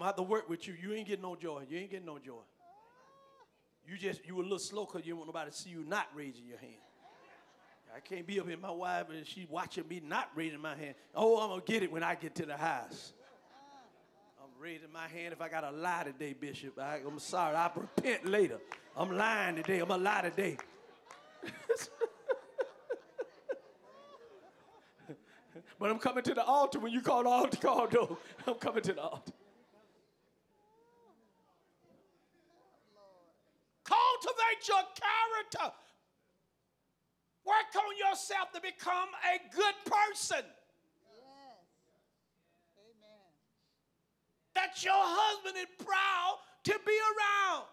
gonna have to work with you. You ain't getting no joy. You ain't getting no joy. You just you a little slow because you don't want nobody to see you not raising your hand. I can't be up here, my wife, and she watching me not raising my hand. Oh, I'm gonna get it when I get to the house. I'm raising my hand if I got to lie today, Bishop. I, I'm sorry. I'll repent later. I'm lying today. I'm gonna lie today. but I'm coming to the altar when you call the altar call, though. I'm coming to the altar. Your character. Work on yourself to become a good person. Yes. Amen. That your husband is proud to be around.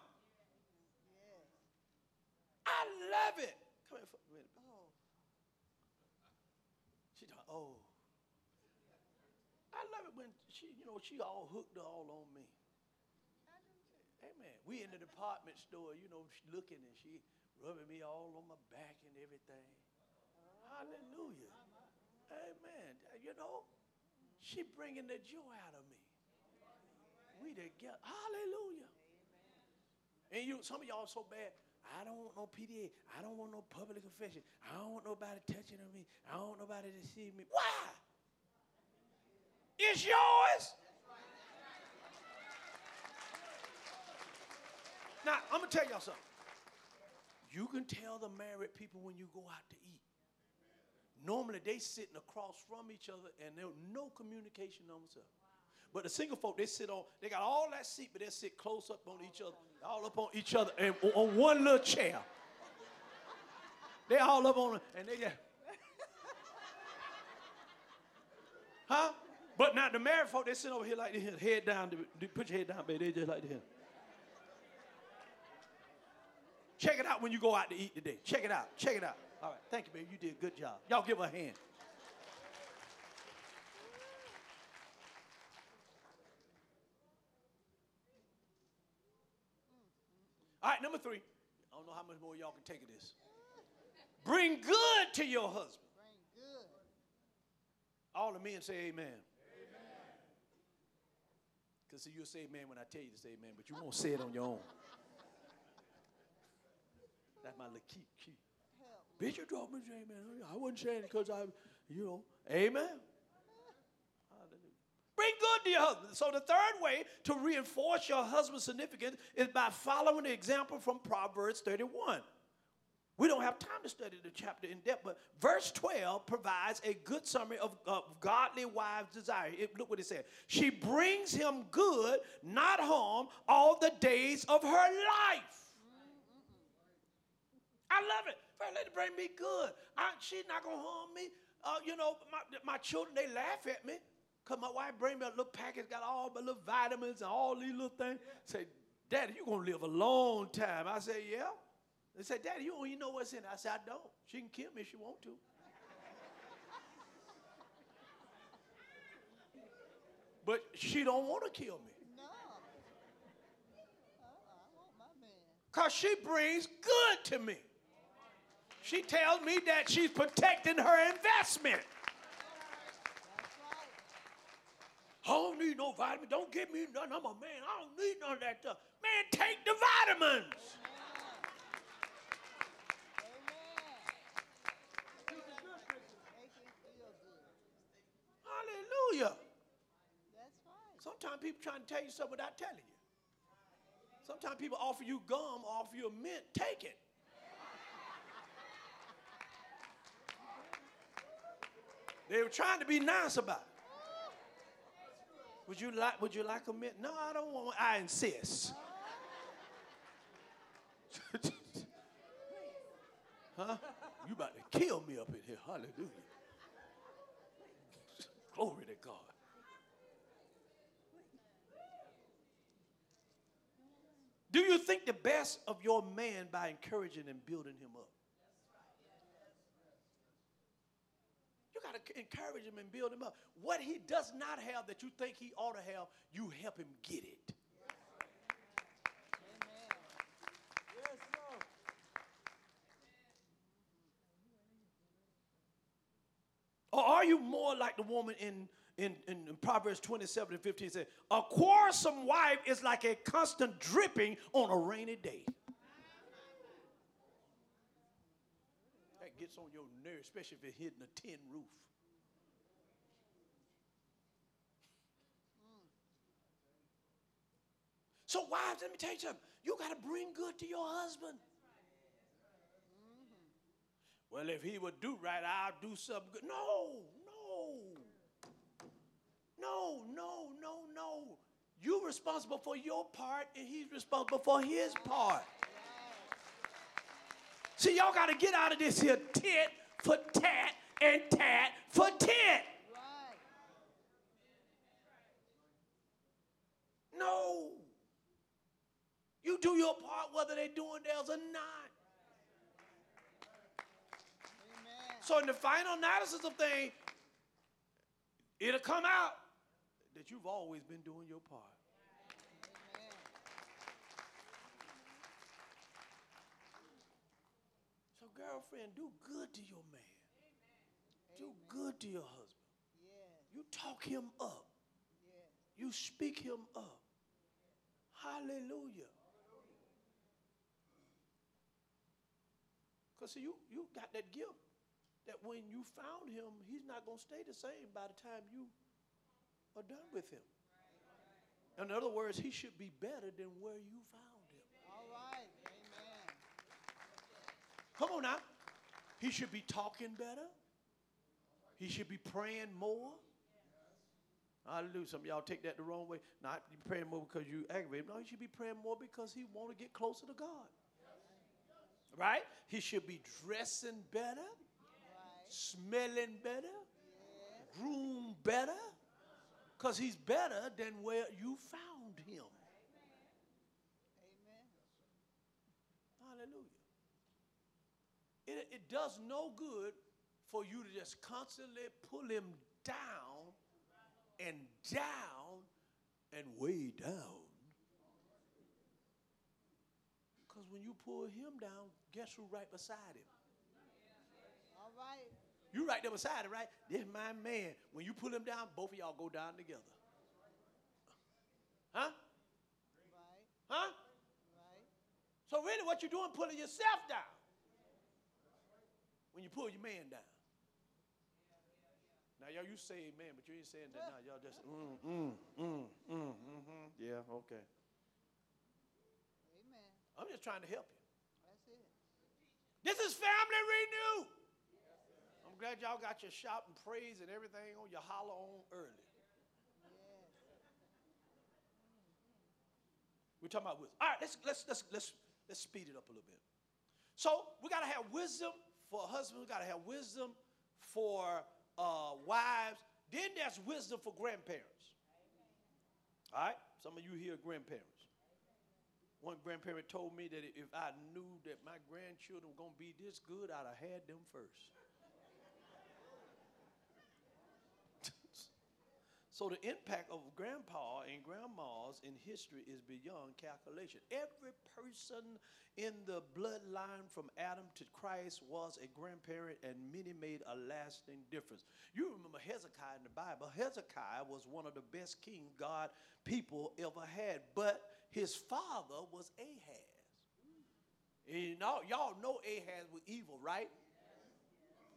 Yes. I love it. Come here for a minute. Oh. She thought, oh. I love it when she, you know, she all hooked all on me. We in the department store, you know, she looking and she rubbing me all on my back and everything. Hallelujah. Amen. You know, she bringing the joy out of me. We together. Hallelujah. And you, some of y'all so bad. I don't want no PDA. I don't want no public confession. I don't want nobody touching on me. I don't want nobody to see me. Why? It's yours. Now, I'm going to tell y'all something. You can tell the married people when you go out to eat. Normally, they sitting across from each other and there's no communication on themselves. But the single folk, they sit on, they got all that seat, but they sit close up on each other, all up on each other, and on one little chair. They all up on it, and they just, huh? But now the married folk, they sit over here like this, head down, put your head down, baby, they just like this. Check it out when you go out to eat today. Check it out. Check it out. All right. Thank you, baby. You did a good job. Y'all give her a hand. All right, number three. I don't know how much more y'all can take of this. Bring good to your husband. Bring good. All the men say amen. Because you'll say amen when I tell you to say amen, but you won't say it on your own. That's my little key. key. Help. Bishop told me amen. I wasn't saying it because I, you know, amen. Bring good to your husband. So the third way to reinforce your husband's significance is by following the example from Proverbs 31. We don't have time to study the chapter in depth, but verse 12 provides a good summary of, of godly wives' desire. It- look what it says. She brings him good, not harm, all the days of her life. I love it. First lady bring me good. I, she's not gonna harm me. Uh, you know, my, my children they laugh at me because my wife bring me a little package, got all my little vitamins and all these little things. Say, Daddy, you gonna live a long time. I say, yeah. They say, Daddy, you don't even know what's in it. I say, I don't. She can kill me if she want to. but she don't want to kill me. No. Uh-uh, I want my man. Because she brings good to me. She tells me that she's protecting her investment. I don't need no vitamin. Don't give me none. I'm a man. I don't need none of that stuff. Man, take the vitamins. Hallelujah. That's. Sometimes people trying to tell you something without telling you. Sometimes people offer you gum, offer you a mint. Take it. They were trying to be nice about it. Would you like? Would you like a mint? No, I don't want. I insist. huh? You about to kill me up in here? Hallelujah. Glory to God. Do you think the best of your man by encouraging and building him up? You got to encourage him and build him up. What he does not have that you think he ought to have, you help him get it. Or are you more like the woman in, in, in, Proverbs 27 and 15 says, A quarrelsome wife is like a constant dripping on a rainy day. That gets on your nerves, especially if it's hitting a tin roof. So, wives, let me tell you something. You got to bring good to your husband. Well, if he would do right, I'll do something good. No, no. No, no, no, no. You're responsible for your part, and he's responsible for his part. See, y'all got to get out of this here tit for tat and tat for tit. No. You do your part whether they're doing theirs or not. Amen. So in the final analysis of things, it'll come out that you've always been doing your part. Amen. So girlfriend, do good to your man. Do Amen. good to your husband. Yes. You talk him up. Yes. You speak him up. Hallelujah. Because see, you, you got that gift that when you found him, he's not going to stay the same by the time you are done with him. In other words, he should be better than where you found him. All right. Amen. Come on now. He should be talking better. He should be praying more. Hallelujah. Some of y'all take that the wrong way. Not you praying more because you aggravated. No, he should be praying more because he want to get closer to God. Right? He should be dressing better, smelling better, groomed better, because he's better than where you found him. Hallelujah. It, it does no good for you to just constantly pull him down and down and way down. Because when you pull him down, guess who right beside him? All right. You right there beside him, right? This my man. When you pull him down, both of y'all go down together. Huh? Right. Huh? Right. So really what you're doing, pulling yourself down. When you pull your man down. Now y'all, you say amen, but you ain't saying that now. Y'all just mm, mm, mm, mm, mm-hmm. Yeah, okay. I'm just trying to help you. That's it. This is family renew. I'm glad y'all got your shout and praise and everything on your holler on early. Yes. We're talking about wisdom. All right, let's let's let's let's let's speed it up a little bit. So we gotta have wisdom for husbands. We gotta have wisdom for uh, wives. Then there's wisdom for grandparents. All right, some of you here are grandparents. One grandparent told me that if I knew that my grandchildren were gonna be this good, I'd have had them first. So the impact of grandpa and grandmas in history is beyond calculation. Every person in the bloodline from Adam to Christ was a grandparent, and many made a lasting difference. You remember Hezekiah in the Bible. Hezekiah was one of the best king God people ever had, but his father was Ahaz. And you know, y'all know Ahaz was evil, right?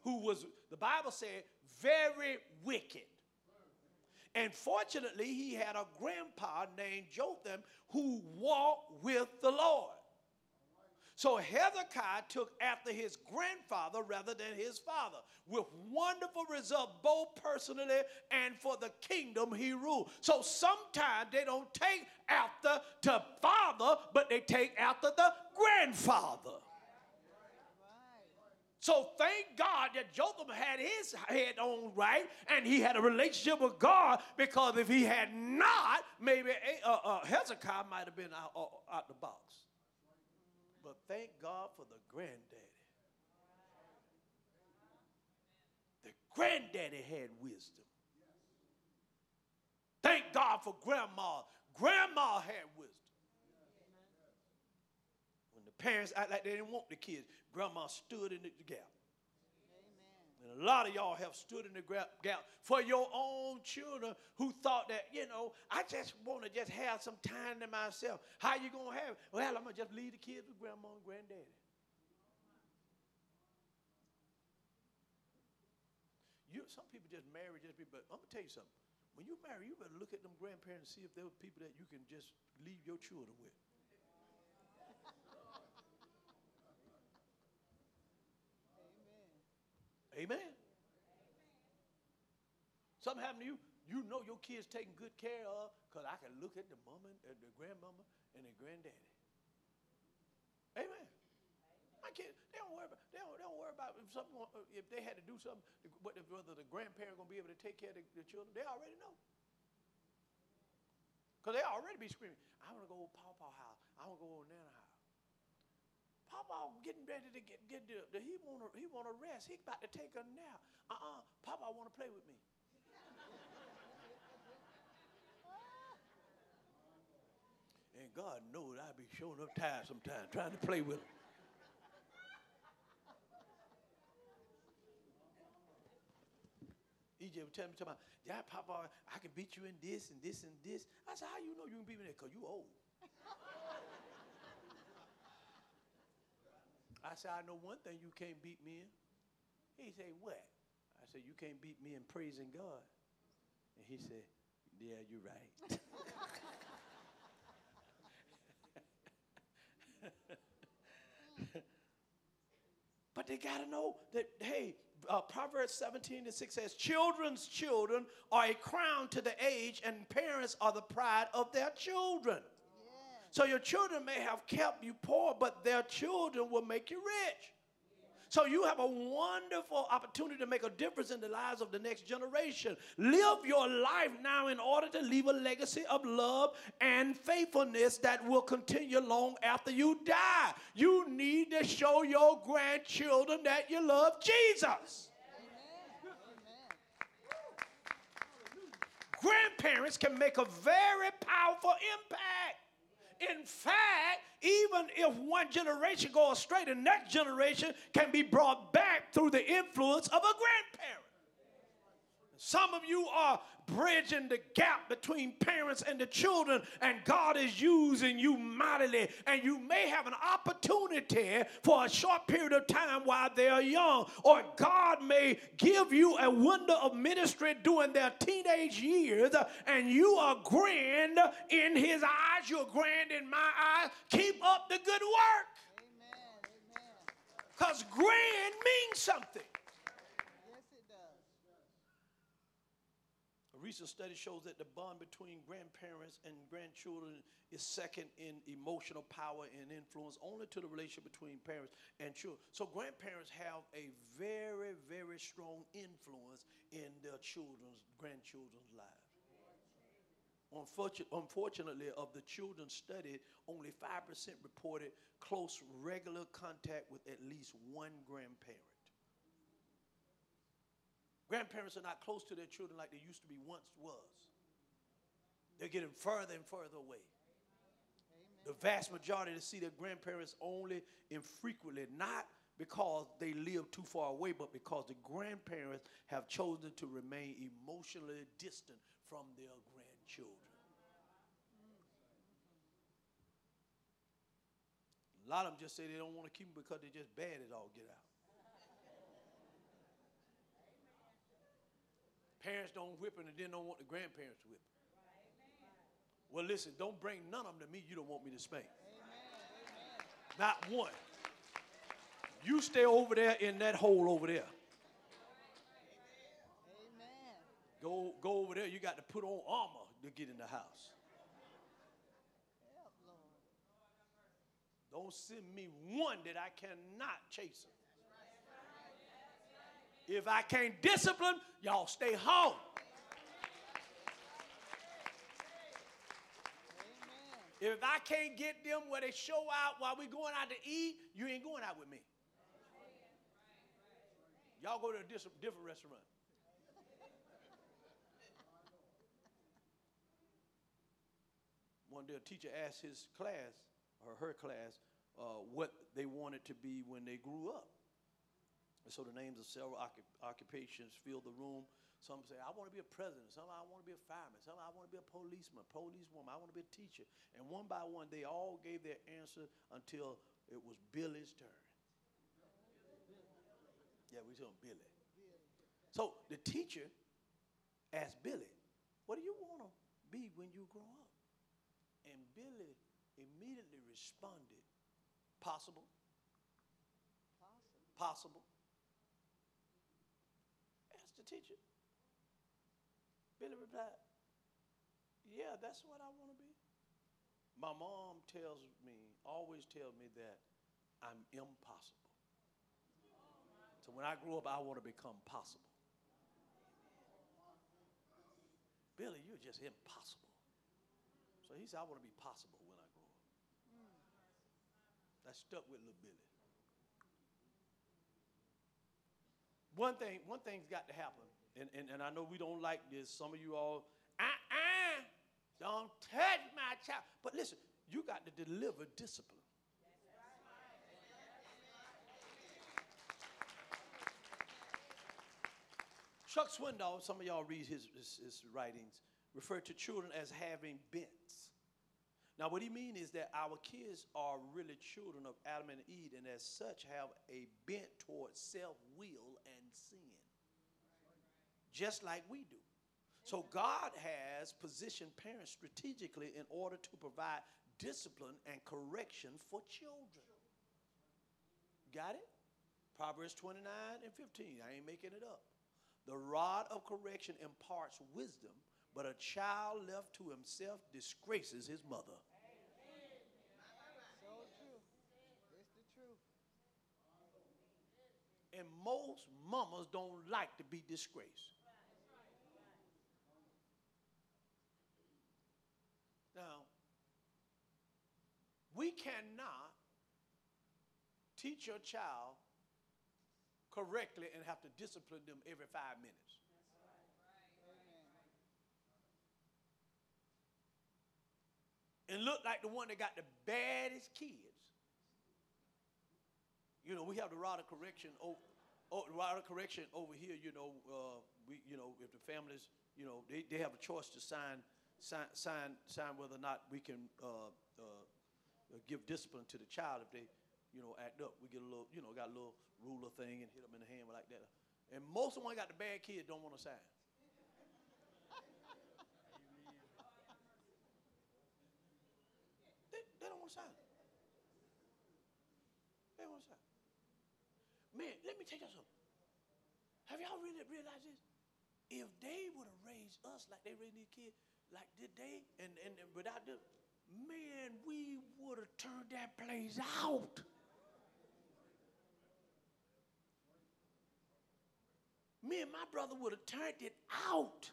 Who was, the Bible said, very wicked. And fortunately, he had a grandpa named Jotham who walked with the Lord. So Hezekiah took after his grandfather rather than his father, with wonderful result, both personally and for the kingdom he ruled. So sometimes they don't take after the father, but they take after the grandfather. So thank God that Jotham had his head on right and he had a relationship with God because if he had not, maybe uh, uh, Hezekiah might have been out, uh, out the box. But thank God for the granddaddy. The granddaddy had wisdom. Thank God for grandma. Grandma had wisdom. When the parents act like they didn't want the kids, grandma stood in the gap. And a lot of y'all have stood in the gap for your own children who thought that, you know, I just want to just have some time to myself. How you going to have it? Well, I'm going to just leave the kids with grandma and granddaddy. You, some people just marry just be, but I'm gonna tell you something. When you marry, you better look at them grandparents and see if they're people that you can just leave your children with. Amen. Something happened to you, you know your kids taking good care of, because I can look at the mama, uh, the grandmama, and the granddaddy. Amen. My kids, they don't worry about, they don't, they don't worry about if something, uh, if they had to do something, whether the grandparent gonna be able to take care of the, the children. They already know. Because they already be screaming, I want to go to Pawpaw house. I want to go to Nana house. Pawpaw getting ready to get, get the, he want to he want to rest. He about to take a nap. Uh-uh. Papa want to play with me. and God knows I be showing up tired sometimes trying to play with him. EJ was telling me, about, yeah, Papa, I can beat you in this and this and this. I said, how you know you can beat me in that? Because you old. I said, I know one thing you can't beat me in. He said, what? I said, you can't beat me in praising God. And he said, yeah, you're right. But they got to know that, hey, uh, Proverbs 17 and 6 says, Children's children are a crown to the age, and parents are the pride of their children. So your children may have kept you poor, but their children will make you rich. So you have a wonderful opportunity to make a difference in the lives of the next generation. Live your life now in order to leave a legacy of love and faithfulness that will continue long after you die. You need to show your grandchildren that you love Jesus. Grandparents can make a very powerful impact. In fact, even if one generation goes astray, the next generation can be brought back through the influence of a grandparent. Some of you are bridging the gap between parents and the children, and God is using you mightily. And you may have an opportunity for a short period of time while they are young, or God may give you a window of ministry during their teenage years, and you are grand in His eyes, you're grand in my eyes. Keep up the good work, because grand means something. Yes, it does. A recent study shows that the bond between grandparents and grandchildren is second in emotional power and influence only to the relationship between parents and children. So grandparents have a very, very strong influence in their children's grandchildren's lives. Unfortunately, of the children studied, only 5% reported close, regular contact with at least one grandparent. Grandparents are not close to their children like they used to be once was. They're getting further and further away. The vast majority to see their grandparents only infrequently, not because they live too far away, but because the grandparents have chosen to remain emotionally distant from their grandchildren. A lot of them just say they don't want to keep them because they're just bad as all get out. Parents don't whip them and then don't want the grandparents to whip whip 'em. Well, listen, don't bring none of them to me you don't want me to spank. Not one. You stay over there in that hole over there. Amen. Go, go over there. You got to put on armor to get in the house. Don't send me one that I cannot chase. If I can't discipline, y'all stay home. Amen. If I can't get them where they show out while we going out to eat, you ain't going out with me. Y'all go to a dis- different restaurant. One day a teacher asked his class or her class uh, what they wanted to be when they grew up. And so the names of several occupations fill the room. Some say, I want to be a president. Some, I want to be a fireman. Some, I want to be a policeman, policewoman. I want to be a teacher. And one by one, they all gave their answer until it was Billy's turn. Yeah, we're talking Billy. So the teacher asked Billy, What do you want to be when you grow up? And Billy immediately responded, Possible, Possible. possible. Teacher. Billy replied, Yeah, that's what I want to be. My mom tells me, always tells me that I'm impossible. So when I grow up, I want to become possible. Billy, you're just impossible. So he said, I want to be possible when I grow up. That stuck with little Billy. One thing, one thing's got to happen, and, and, and I know we don't like this. Some of you all, uh-uh, don't touch my child. But listen, you got to deliver discipline. Chuck Swindoll, some of y'all read his, his, his writings, refer to children as having bents. Now, what he means is that our kids are really children of Adam and Eve, and as such have a bent towards self will and sin, just like we do. So, God has positioned parents strategically in order to provide discipline and correction for children. Got it? Proverbs 29 and 15. I ain't making it up. The rod of correction imparts wisdom, but a child left to himself disgraces his mother. So true. It's the truth. And most mamas don't like to be disgraced. Now, we cannot teach your child correctly and have to discipline them every five minutes. And look like the one that got the baddest kids. You know, we have the rod of correction. Oh, oh of correction over here. You know, uh, we, you know, if the families, you know, they, they have a choice to sign, sign, sign, sign whether or not we can uh, uh, give discipline to the child if they, you know, act up. We get a little, you know, got a little ruler thing and hit them in the hand like that. And most of them got the bad kid don't want to sign. they, they don't want to sign. They don't want to sign. Man, let me tell you something. Have y'all really realized this? If they would have raised us like they raised these kids, like did they, and, and, and without them, man, we would have turned that place out. Me and my brother would have turned it out.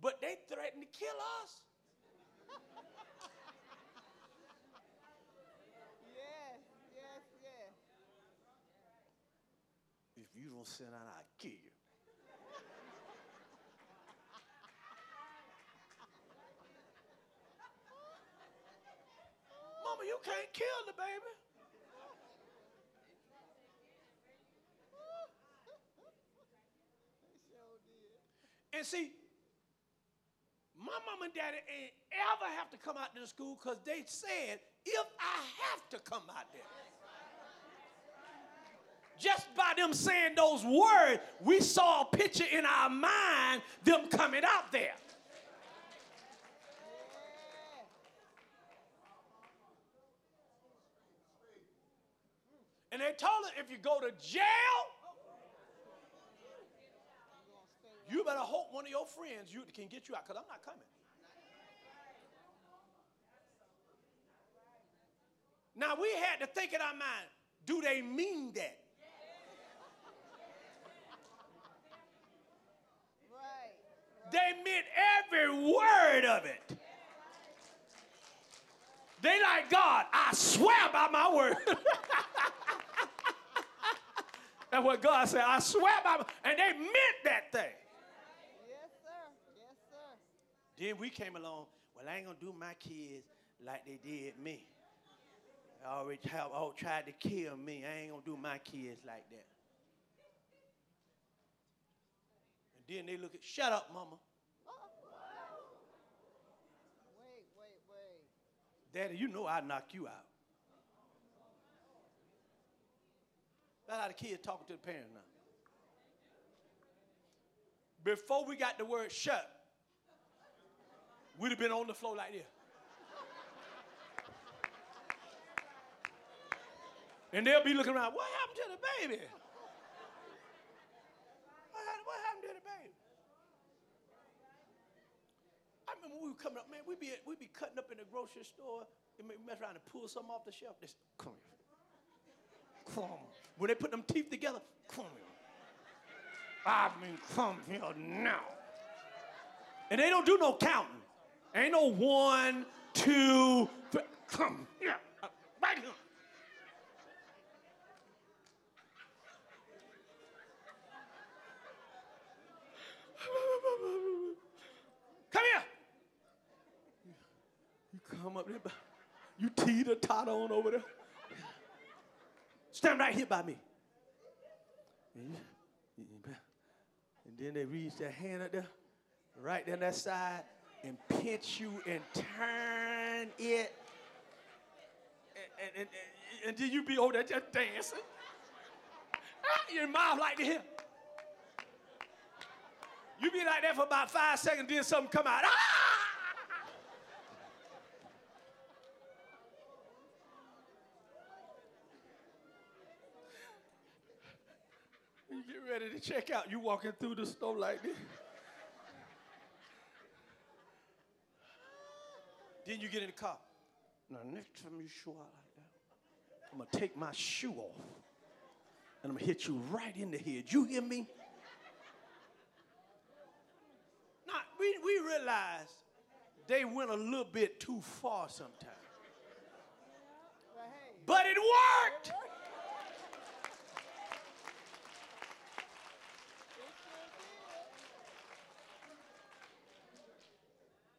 But they threatened to kill us. Yes, yes, yes. If you don't send out, I'll kill you. Mama, you can't kill the baby. And see, my mom and daddy ain't ever have to come out to the school because they said, if I have to come out there. Just by them saying those words, we saw a picture in our mind, them coming out there. And they told her, if you go to jail, You better hope one of your friends you, can get you out because I'm not coming. Now we had to think in our mind, do they mean that? They meant every word of it. They like God, I swear by my word. That's what God said. I swear by my, and they meant that thing. Yes, sir. Yes, sir. Then we came along. Well, I ain't gonna do my kids like they did me. I always have tried to kill me. I ain't gonna do my kids like that. And then they look at, shut up, mama. Wait, wait, wait. Daddy, you know I'd knock you out. That's how the kids talking to the parents now. Before we got the word shut, we'd have been on the floor like this. And they'll be looking around, what happened to the baby? What happened, what happened to the baby? I remember we were coming up, man, we'd be, we'd be cutting up in the grocery store and we mess around and pull something off the shelf. Just, come here. Come. When they put them teeth together, come here. I mean, come here now. And they don't do no counting. Ain't no one, two, three. Come here. Uh, Right here. Come here. You come up there. You teeter totter on over there. Stand right here by me. And, then they reach their hand up there, right down that side, and pinch you and turn it. And, and, and, and- then you be over there just dancing. Ah, Your mouth like this. You be like that for about five seconds, then something come out. Ah! You get ready to check out. You walking through the store like this. then you get in the car. Now, next time you show out like that, I'm gonna take my shoe off and I'm gonna hit you right in the head. You hear me? Now, we, we realize they went a little bit too far sometimes. But it worked.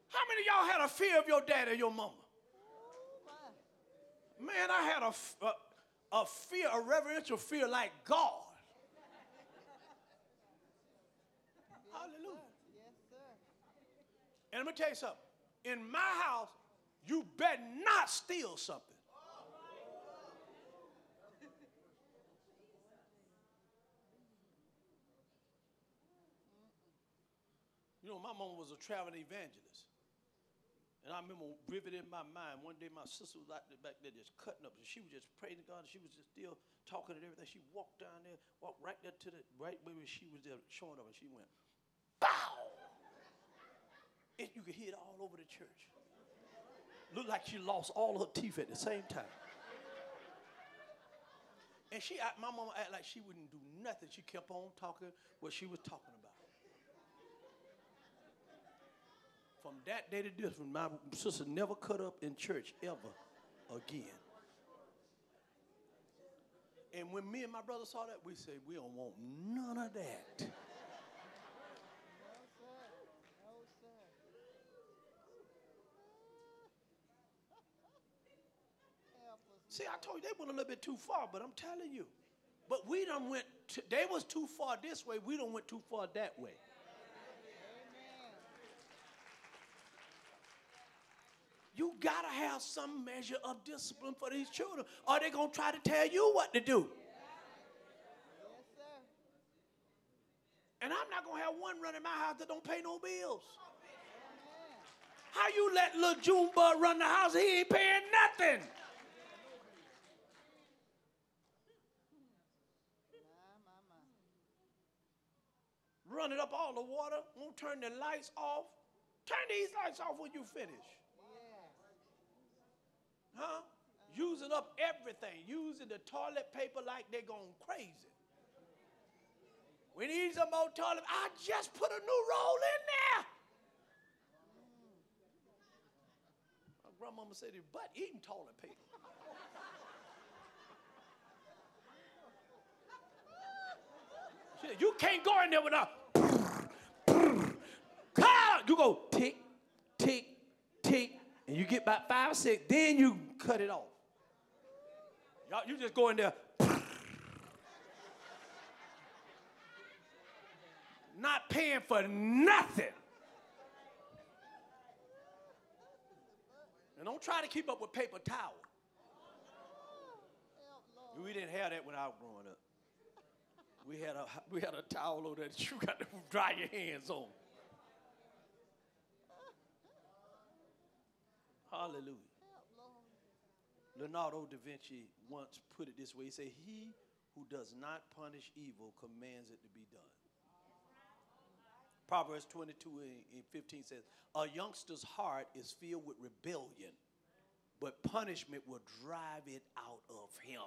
How many of y'all had a fear of your dad or your mama? Man, I had a a fear, a reverential fear like God. Hallelujah. Yes, sir. Let me tell you something. In my house, you better not steal something. You know, my mom was a traveling evangelist. And I remember vivid in my mind, one day my sister was out there back there just cutting up, and she was just praying to God, and she was just still talking and everything. She walked down there, walked right there to the right where she was there showing up, and she went! And you could hear it all over the church. Looked like she lost all her teeth at the same time. And she, act- my mama acted like she wouldn't do nothing. She kept on talking what she was talking about. From that day to this, my sister never cut up in church ever again. And when me and my brother saw that, we said, we don't want none of that. No, sir. No, sir. Help us. See, I told you they went a little bit too far, but I'm telling you. But we done went, to, they was too far this way, we done went too far that way. You gotta have some measure of discipline for these children, or they gonna try to tell you what to do. And I'm not gonna have one running my house that don't pay no bills. How you let little Junebug run the house? He ain't paying nothing. My, my, my. Running up all the water, won't turn the lights off. Turn these lights off when you finish. Huh? Using up everything, using the toilet paper like they're going crazy. We need some more toilet. I just put a new roll in there. My grandmama said his butt eating toilet paper. She said, you can't go in there without. You go tick, tick, tick, and you get about five six, then you cut it off. Y'all, you just go in there. Not paying for nothing. And don't try to keep up with paper towel. We didn't have that when I was growing up. We had a we had a towel over there that you got to dry your hands on. Hallelujah. Leonardo da Vinci once put it this way. He said, He who does not punish evil commands it to be done. Proverbs 22 and- and 15 says, A youngster's heart is filled with rebellion, but punishment will drive it out of him.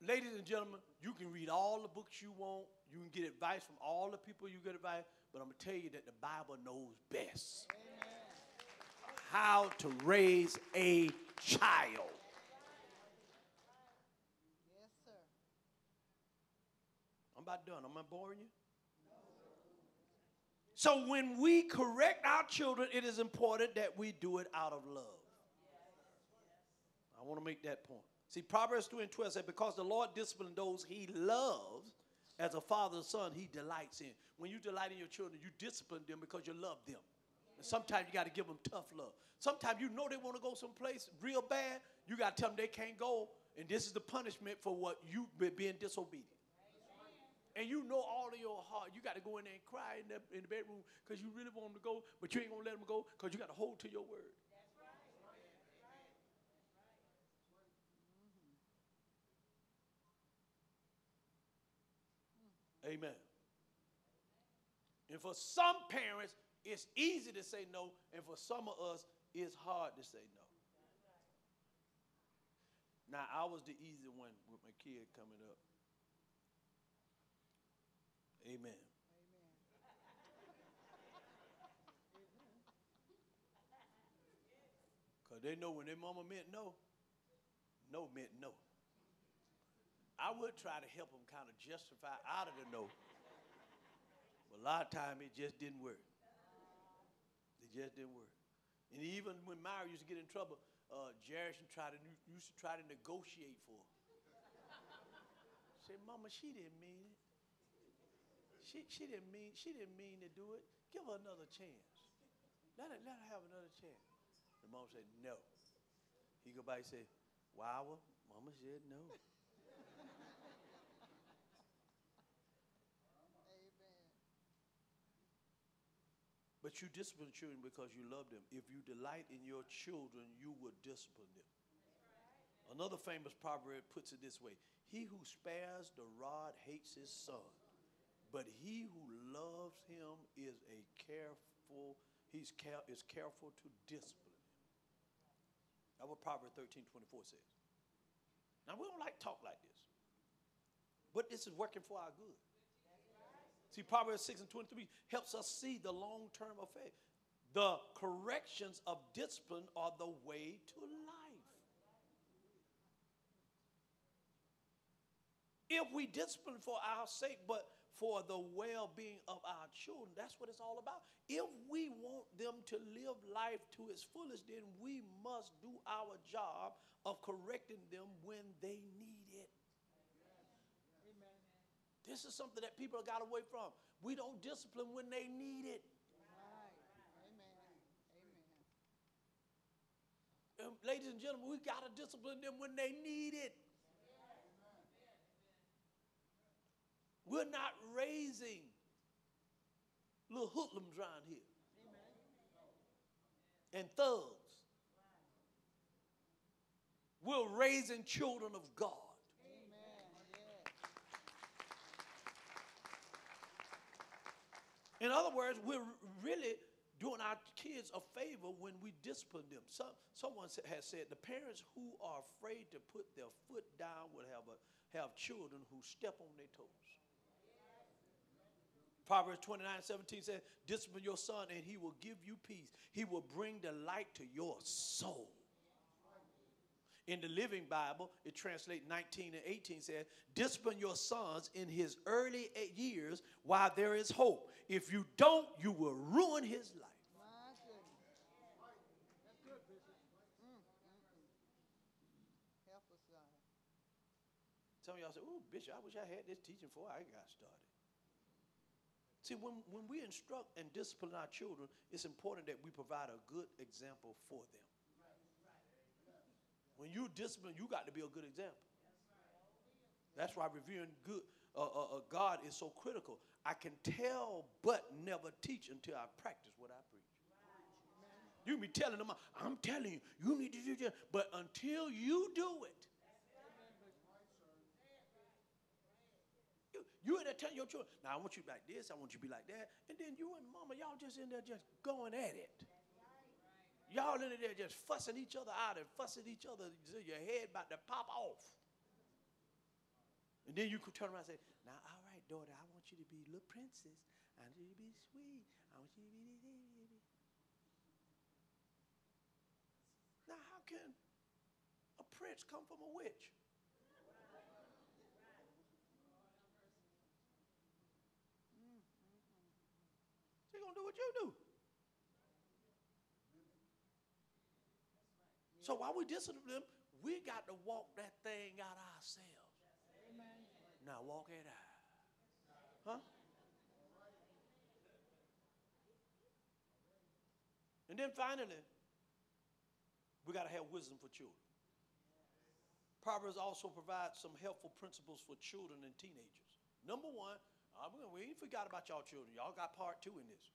Ladies and gentlemen, you can read all the books you want. You can get advice from all the people you get advice, but I'm going to tell you that the Bible knows best how to raise a child. Yes, sir. I'm about done. Am I boring you? So when we correct our children, it is important that we do it out of love. I want to make that point. See, Proverbs 2 and 12 said, Because the Lord disciplines those he loves, as a father's son, he delights in. When you delight in your children, you discipline them because you love them. And sometimes you got to give them tough love. Sometimes you know they want to go someplace real bad, you got to tell them they can't go, and this is the punishment for what you be- being disobedient. And you know all of your heart, you got to go in there and cry in the, in the bedroom because you really want them to go, but you ain't to let them go because you got to hold to your word. Amen. And for some parents, it's easy to say no, and for some of us, it's hard to say no. Now, I was the easy one with my kid coming up. Amen. Because they know when their mama meant no, no meant no. I would try to help them kind of justify out of the no. But a lot of time it just didn't work. It just didn't work. And even when Myra used to get in trouble, uh, Jared used to try to, used to try to negotiate for her. Say, Mama, she didn't mean it. She, she didn't mean she didn't mean to do it. Give her another chance. Let her, let her have another chance. The mom said, no. He go back and say, wow, mama said no. But you discipline children because you love them. If you delight in your children, you will discipline them. Another famous proverb puts it this way He who spares the rod hates his son, but he who loves him is a careful, he's care, is careful to discipline him. That's what Proverbs 13 24 says. Now, we don't like talk like this, but this is working for our good. See, Proverbs 6 and 23 helps us see the long term effect. The corrections of discipline are the way to life. If we discipline for our sake, but for the well being of our children, that's what it's all about. If we want them to live life to its fullest, then we must do our job of correcting them when they need. This is something that people have got away from. We don't discipline when they need it. Right. Amen. Amen. Um, ladies and gentlemen, we got to discipline them when they need it. We're not raising little hoodlums around here and thugs. We're raising children of God. Amen. Yes. In other words, we're really doing our kids a favor when we discipline them. Some, someone has said the parents who are afraid to put their foot down will have, a, have children who step on their toes. Proverbs 29 17 says, Discipline your son, and he will give you peace. He will bring delight to your soul. In the Living Bible, it translates 19 and 18 says, Discipline your sons in his early years while there is hope. If you don't, you will ruin his life. Some of y'all say, oh, Bishop, I wish I had this teaching before I got started. See, when, when we instruct and discipline our children, it's important that we provide a good example for them. When you discipline, you got to be a good example. That's why revering good, uh, uh, uh, God is so critical. I can tell but never teach until I practice what I preach. You be telling them, I'm telling you, you need to do that. But until you do it, you in there telling your children, now I want you to be like this, I want you to be like that. And then you and mama, y'all just in there just going at it. Y'all in there just fussing each other out and fussing each other till your head about to pop off. And then you could turn around and say, now, all right, daughter, I want you to be little princess. I want you to be sweet. I want you to be this. Now, how can a prince come from a witch? Mm-hmm. She gonna do what you do. So while we discipline them, we got to walk that thing out ourselves. Now walk it out. Huh? And then finally, we got to have wisdom for children. Proverbs also provides some helpful principles for children and teenagers. Number one, uh, we ain't forgot about y'all children. Y'all got part two in this.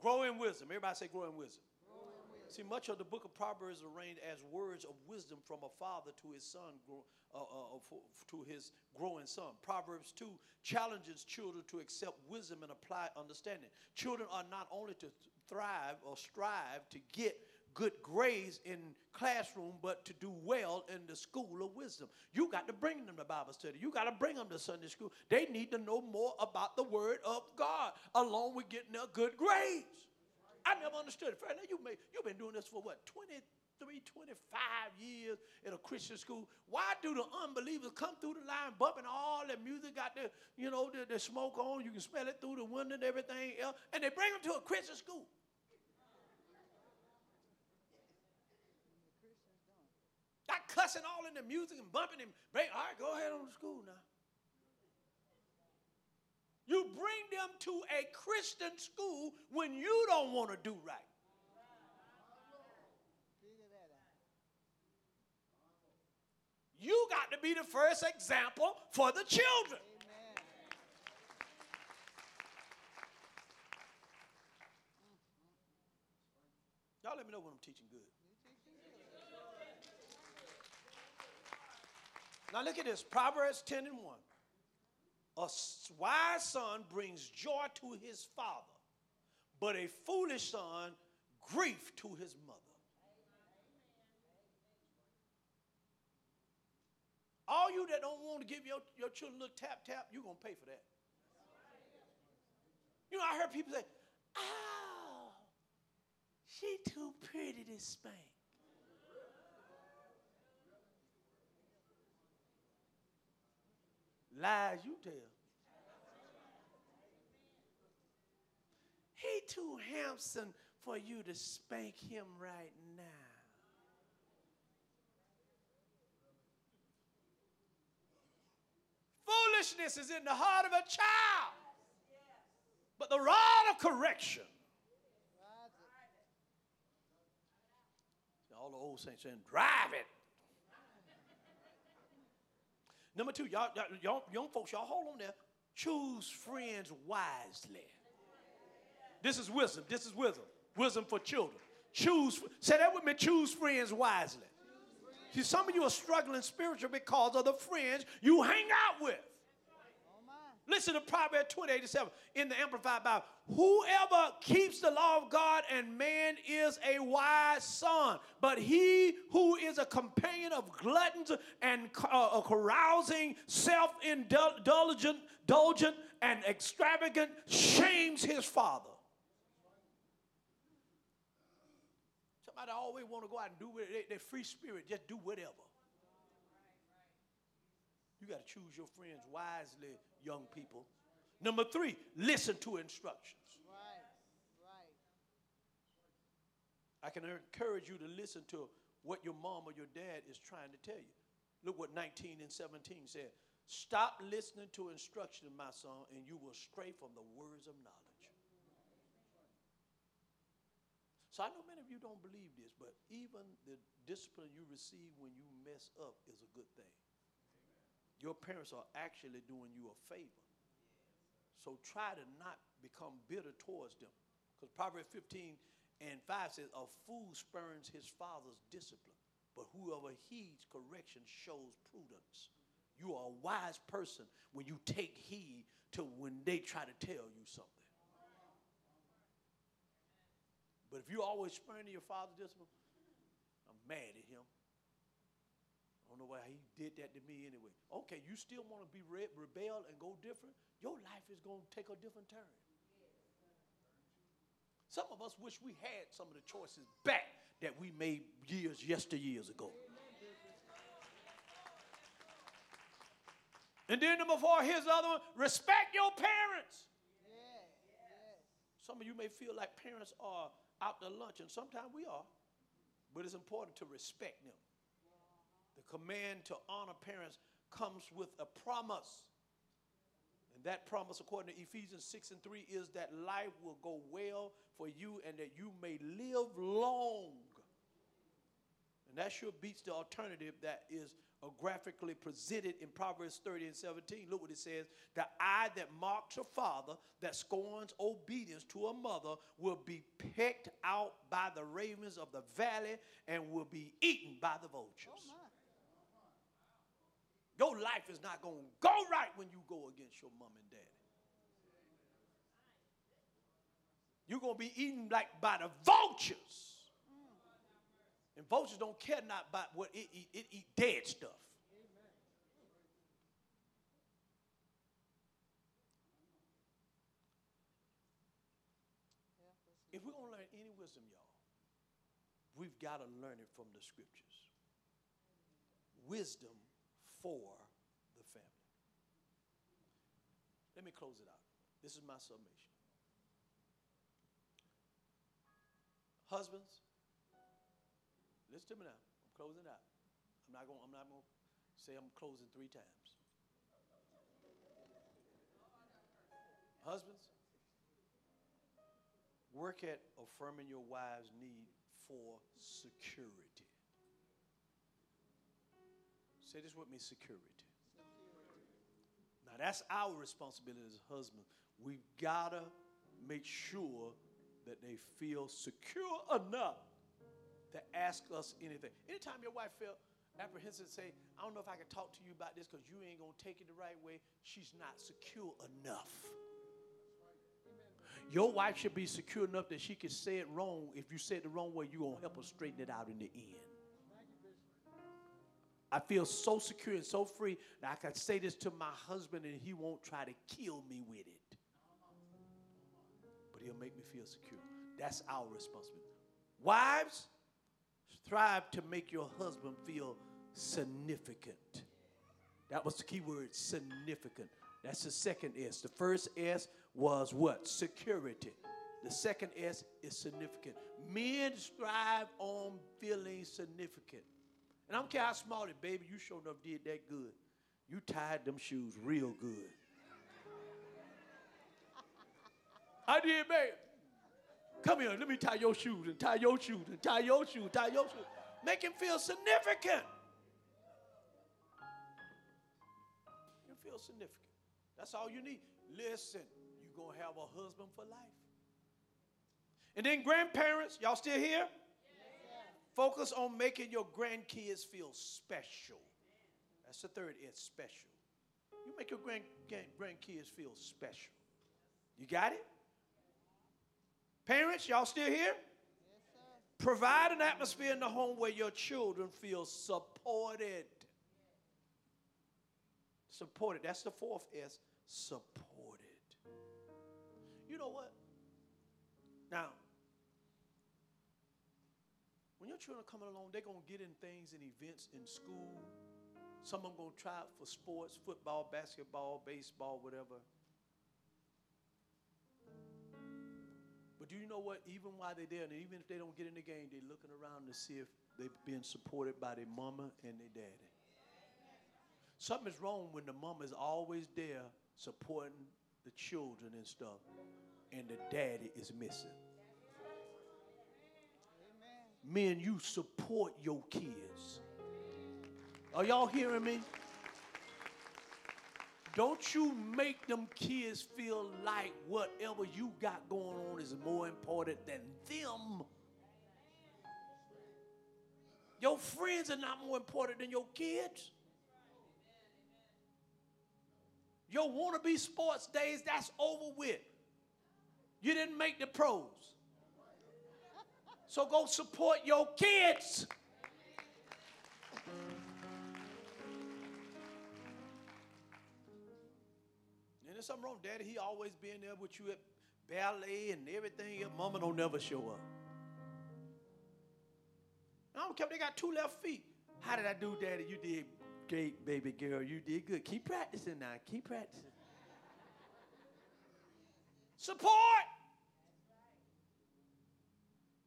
Grow in wisdom. Everybody say grow in wisdom. See, much of the book of Proverbs is arranged as words of wisdom from a father to his son, uh, uh, for, to his growing son. Proverbs 2 challenges children to accept wisdom and apply understanding. Children are not only to thrive or strive to get good grades in classroom, but to do well in the school of wisdom. You got to bring them to Bible study. You got to bring them to Sunday school. They need to know more about the Word of God, along with getting their good grades. I never understood it. Fred, you may, you've been doing this for what, 23, 25 years in a Christian school. Why do the unbelievers come through the line bumping all the music, got the, you know, the, the smoke on, you can smell it through the window and everything else, and they bring them to a Christian school? Got cussing all in the music and bumping bring, all right, go ahead on to school now. You bring them to a Christian school when you don't want to do right. You got to be the first example for the children. Amen. Y'all let me know when I'm teaching good. Now look at this Proverbs 10 and 1. A wise son brings joy to his father, but a foolish son grief to his mother. All you that don't want to give your, your children a little tap tap, you're going to pay for that. You know, I heard people say, oh, she too pretty to spank. Lies you tell. He too handsome for you to spank him right now. Foolishness is in the heart of a child. But the rod of correction. All the old saints saying, drive it. Number two, y'all, y'all, young folks, y'all hold on there. Choose friends wisely. This is wisdom. This is wisdom. Wisdom for children. Choose. Say that with me. Choose friends wisely. See, some of you are struggling spiritually because of the friends you hang out with. Listen to Proverbs 28 7 in the Amplified Bible. Whoever keeps the law of God and man is a wise son, but he who is a companion of gluttons and uh, carousing, self indulgent, indulgent, and extravagant shames his father. Somebody always want to go out and do it. They're free spirit, just do whatever. You got to choose your friends wisely, young people. Number three, listen to instructions. Right, right. I can encourage you to listen to what your mom or your dad is trying to tell you. Look what 19 and 17 said. Stop listening to instruction, my son, and you will stray from the words of knowledge. So I know many of you don't believe this, but even the discipline you receive when you mess up is a good thing. Your parents are actually doing you a favor. So try to not become bitter towards them. Because Proverbs 15 and 5 says, A fool spurns his father's discipline, but whoever heeds correction shows prudence. You are a wise person when you take heed to when they try to tell you something. But if you always spurning your father's discipline, I'm mad at him. I don't know why he did that to me anyway. Okay, you still want to be re- rebel and go different? Your life is going to take a different turn. Some of us wish we had some of the choices back that we made years, yesteryears ago. And then number four, here's the other one respect your parents. Some of you may feel like parents are out to lunch, and sometimes we are, but it's important to respect them. The command to honor parents comes with a promise. And that promise, according to Ephesians 6 and 3, is that life will go well for you and that you may live long. And that sure beats the alternative that is graphically presented in Proverbs 30 and 17. Look what it says The eye that mocks a father, that scorns obedience to a mother, will be picked out by the ravens of the valley and will be eaten by the vultures. Oh. Your life is not going to go right when you go against your mom and daddy. You're going to be eaten like by the vultures. And vultures don't care not about what it eat. It eat dead stuff. If we're going to learn any wisdom, y'all, we've got to learn it from the scriptures. Wisdom for the family. Let me close it out. This is my summation. Husbands, listen to me now. I'm closing out. I'm not going. I'm not going to say I'm closing three times. Husbands, work at affirming your wife's need for security. Say this with me security. Now, that's our responsibility as husbands. We've got to make sure that they feel secure enough to ask us anything. Anytime your wife felt apprehensive, say, I don't know if I can talk to you about this because you ain't going to take it the right way, she's not secure enough. Your wife should be secure enough that she can say it wrong. If you say it the wrong way, you're going to help her straighten it out in the end. I feel so secure and so free that I can say this to my husband and he won't try to kill me with it. But he'll make me feel secure. That's our responsibility. Wives, strive to make your husband feel significant. That was the key word, significant. That's the second S. The first S was what? Security. The second S is significant. Men strive on feeling significant. And I don't care how small it, baby, you sure enough did that good. You tied them shoes real good. I did, baby. Come here, let me tie your shoes and tie your shoes and tie your shoes, tie your shoes. Make him feel significant. You feel significant. That's all you need. Listen, you're going to have a husband for life. And then grandparents, y'all still here? Focus on making your grandkids feel special. That's the third is special. You make your grand, grand, grandkids feel special. You got it? Parents, y'all still here? Provide an atmosphere in the home where your children feel supported. Supported. That's the fourth S. Supported. You know what? Now, when your children are coming along, they're going to get in things and events in school. Some of them going to try for sports, football, basketball, baseball, whatever. But do you know what? Even while they're there, and even if they don't get in the game, they're looking around to see if they're being supported by their mama and their daddy. Something's wrong when the mom is always there supporting the children and stuff, and the daddy is missing. Men, you support your kids. Are y'all hearing me? Don't you make them kids feel like whatever you got going on is more important than them. Your friends are not more important than your kids. Your wannabe sports days, that's over with. You didn't make the pros. So go support your kids. And there's something wrong, Daddy. He always been there with you at ballet and everything. Your mama don't never show up. I don't care they got two left feet. How did I do, Daddy? You did great, baby girl. You did good. Keep practicing now. Keep practicing. Support.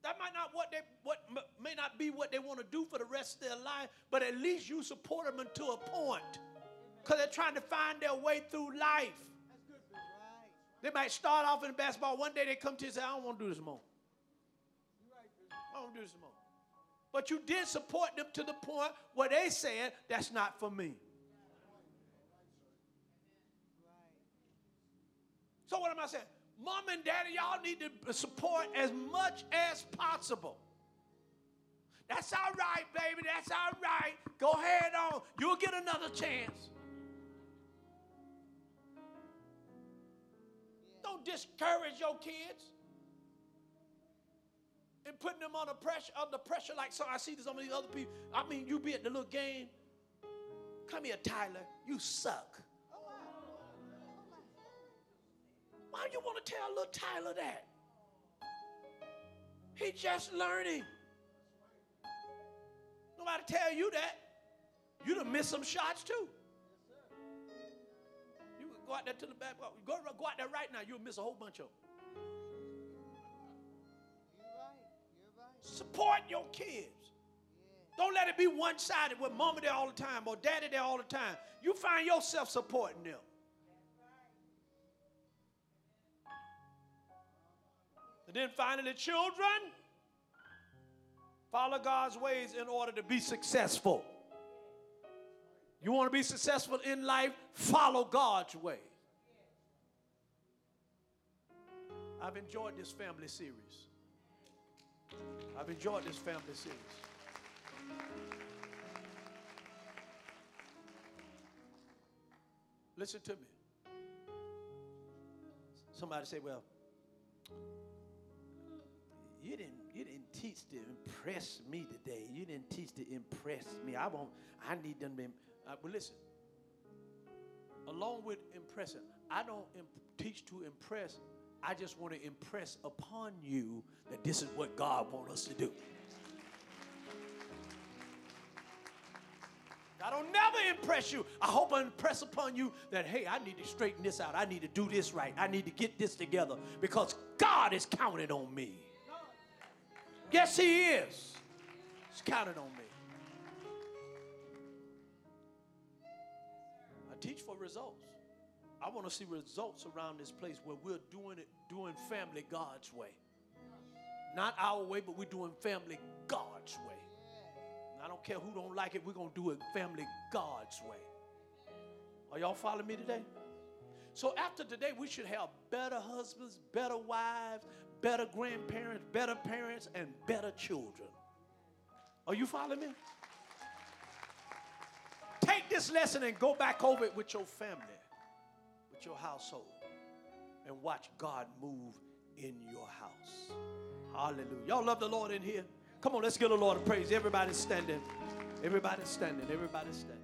That might not what they what may not be what they want to do for the rest of their life, but at least you support them until a point, because they're trying to find their way through life. They might start off in basketball. One day they come to you and say, "I don't want to do this more. I don't do this more." But you did support them to the point where they said, "That's not for me." So what am I saying? Mom and daddy, y'all need to support as much as possible. That's all right, baby. That's all right. Go ahead on. You'll get another chance. Don't discourage your kids and putting them under pressure, under pressure like so I see some of these other people. I mean, you be at the little game. Come here, Tyler. You suck. Why you want to tell little Tyler that? He just learning. Nobody tell you that. You done miss some shots too. You could go out there to the back. Go, go out there right now. You'll miss a whole bunch of them. Support your kids. Don't let it be one sided with mama there all the time or daddy there all the time. You find yourself supporting them. Then finally, children, follow God's ways in order to be successful. You want to be successful in life? Follow God's way. I've enjoyed this family series. I've enjoyed this family series. Listen to me. Somebody say, well, you didn't you didn't teach to impress me today. You didn't teach to impress me. I won't. I need them to. Uh, but listen. Along with impressing, I don't imp- teach to impress. I just want to impress upon you that this is what God wants us to do. I don't never impress you. I hope I impress upon you that, hey, I need to straighten this out. I need to do this right. I need to get this together because God is counting on me. Yes, He is. He's counting on me. I teach for results. I want to see results around this place where we're doing it, doing family God's way. Not our way, but we're doing family God's way. And I don't care who don't like it, we're going to do it family God's way. Are y'all following me today? So after today, we should have better husbands, better wives, better grandparents, better parents, and better children. Are you following me? Take this lesson and go back over it with your family, with your household, and watch God move in your house. Hallelujah. Y'all love the Lord in here? Come on, let's give the Lord a praise. Everybody's standing. Everybody's standing. Everybody's standing.